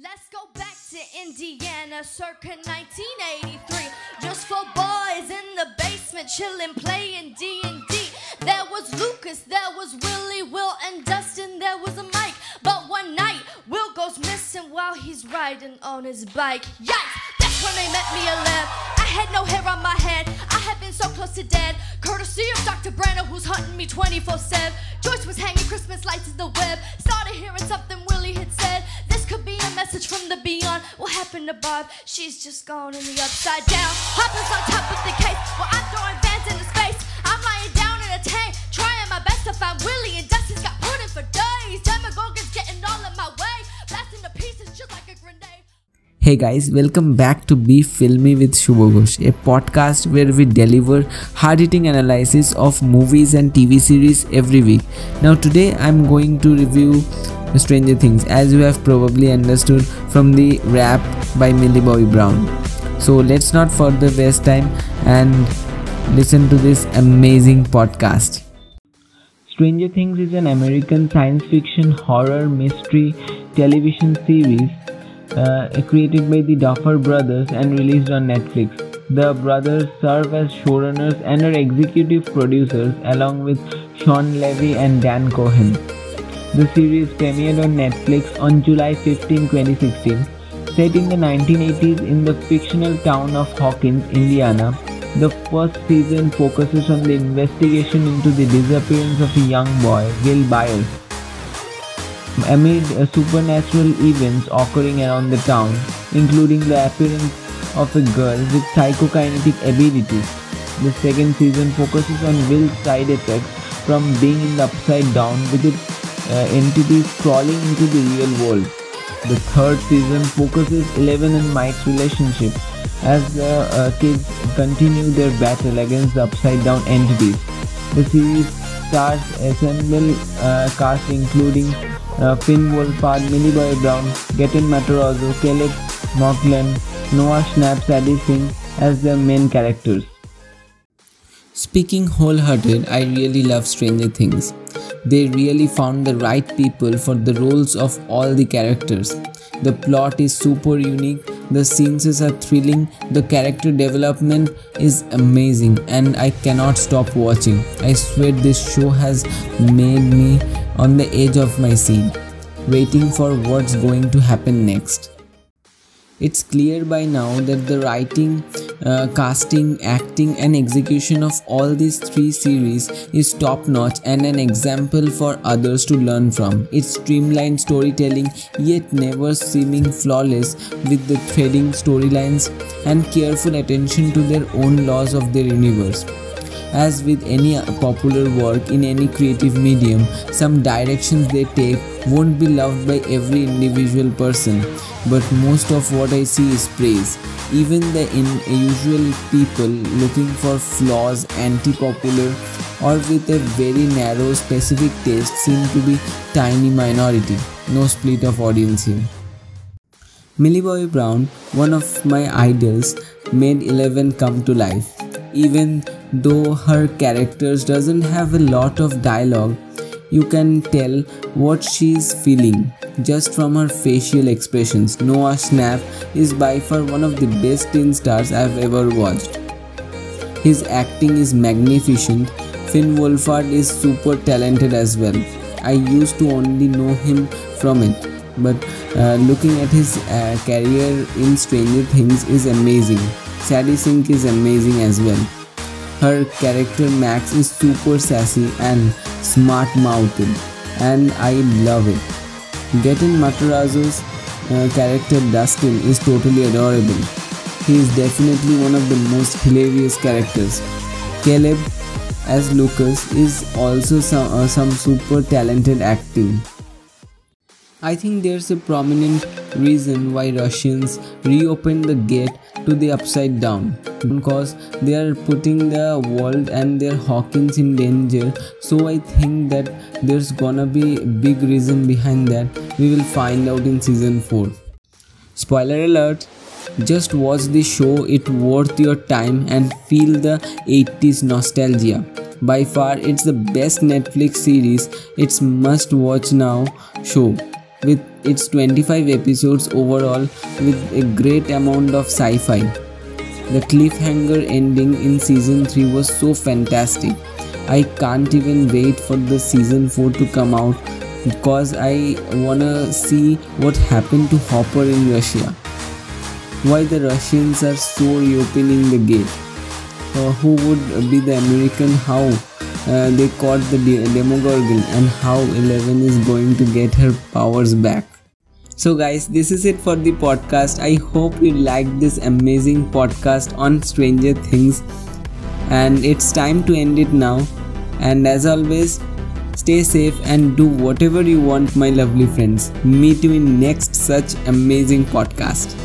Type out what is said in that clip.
Let's go back to Indiana circa 1983. Just four boys in the basement chilling, playing D&D. There was Lucas, there was Willie, Will, and Dustin, there was a Mike. But one night, Will goes missing while he's riding on his bike. Yikes! That's when they met me alive. I had no hair on my head. I had been so close to dead. Courtesy of Dr. Brenner, who's hunting me 24 7. Joyce was hanging Christmas lights in the web. Started hearing something Willie had said. Could be a message from the beyond. What happened? She's just gone in the upside down. Hoppers on top of the case. Well, I'm throwing fans into space. I'm lying down in a tank, trying my best to find Willie. And Dustin's got pudding for days. Getting all in my way. Blasting pieces just like a grenade. Hey guys, welcome back to Be Filmy with Shubhogosh, a podcast where we deliver hard-hitting analysis of movies and TV series every week. Now today I'm going to review Stranger Things as you have probably understood from the rap by Millie Bobby Brown. So let's not further waste time and listen to this amazing podcast. Stranger Things is an American science fiction horror mystery television series uh, created by the Duffer brothers and released on Netflix. The brothers serve as showrunners and are executive producers along with Shawn Levy and Dan Cohen. The series premiered on Netflix on July 15, 2016. Set in the 1980s in the fictional town of Hawkins, Indiana, the first season focuses on the investigation into the disappearance of a young boy, Will Byers amid uh, supernatural events occurring around the town, including the appearance of a girl with psychokinetic abilities. The second season focuses on Will's side effects from being in the upside down with its uh, entities crawling into the real world. The third season focuses Eleven and Mike's relationship as the uh, kids continue their battle against the upside down entities. The series stars ensemble uh, cast including uh, Finn Wolfhard, Millie Bobby Brown, Gaten Matarazzo, Caleb McLaughlin, Noah Schnapp, Sadie Sink as the main characters. Speaking wholehearted, I really love Stranger Things. They really found the right people for the roles of all the characters. The plot is super unique, the scenes are thrilling, the character development is amazing, and I cannot stop watching. I swear this show has made me on the edge of my seat, waiting for what's going to happen next. It's clear by now that the writing, uh, casting, acting, and execution of all these three series is top notch and an example for others to learn from. It's streamlined storytelling, yet never seeming flawless, with the threading storylines and careful attention to their own laws of their universe. As with any popular work in any creative medium, some directions they take won't be loved by every individual person, but most of what I see is praise. Even the unusual people looking for flaws, anti popular, or with a very narrow specific taste seem to be tiny minority. No split of audience here. Millie Bobby Brown, one of my idols, made Eleven come to life. Even though her characters doesn't have a lot of dialogue, you can tell what she's feeling just from her facial expressions. Noah Schnapp is by far one of the best teen stars I've ever watched. His acting is magnificent. Finn Wolfhard is super talented as well. I used to only know him from it, but uh, looking at his uh, career in Stranger Things is amazing. Sadie Sink is amazing as well. Her character Max is super sassy and smart mouthed, and I love it. Gaten Matarazzo's uh, character Dustin is totally adorable. He is definitely one of the most hilarious characters. Caleb as Lucas is also some, uh, some super talented acting. I think there's a prominent reason why Russians reopened the gate to the upside down because they are putting the world and their Hawkins in danger. So I think that there's gonna be a big reason behind that. We will find out in season 4. Spoiler alert! Just watch the show, it worth your time and feel the 80s nostalgia. By far, it's the best Netflix series. It's must watch now show with its 25 episodes overall with a great amount of sci-fi. The cliffhanger ending in season 3 was so fantastic. I can't even wait for the season 4 to come out because I wanna see what happened to Hopper in Russia. Why the Russians are so reopening the gate. Uh, who would be the American? How uh, they caught the de- Demogorgon and how Eleven is going to get her powers back. So, guys, this is it for the podcast. I hope you liked this amazing podcast on Stranger Things, and it's time to end it now. And as always, stay safe and do whatever you want, my lovely friends. Meet you in next such amazing podcast.